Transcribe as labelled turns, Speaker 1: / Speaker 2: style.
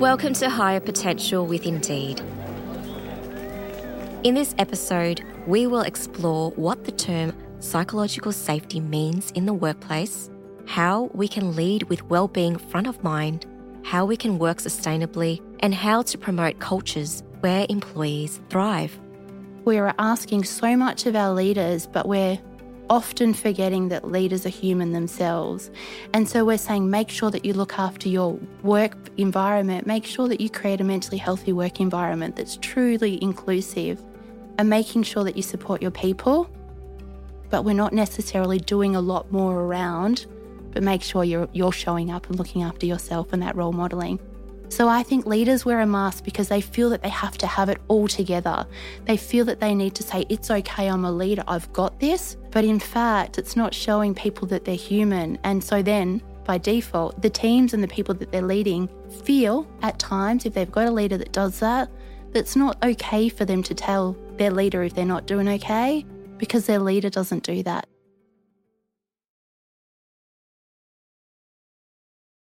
Speaker 1: Welcome to Hire Potential with Indeed. In this episode, we will explore what the term psychological safety means in the workplace, how we can lead with well-being front of mind, how we can work sustainably, and how to promote cultures where employees thrive.
Speaker 2: We are asking so much of our leaders, but we're often forgetting that leaders are human themselves. And so we're saying make sure that you look after your work environment, make sure that you create a mentally healthy work environment that's truly inclusive, and making sure that you support your people. But we're not necessarily doing a lot more around, but make sure you're, you're showing up and looking after yourself and that role modeling. So I think leaders wear a mask because they feel that they have to have it all together. They feel that they need to say, it's okay, I'm a leader, I've got this. But in fact, it's not showing people that they're human. And so then, by default, the teams and the people that they're leading feel at times, if they've got a leader that does that, that's not okay for them to tell their leader if they're not doing okay because their leader doesn't do that.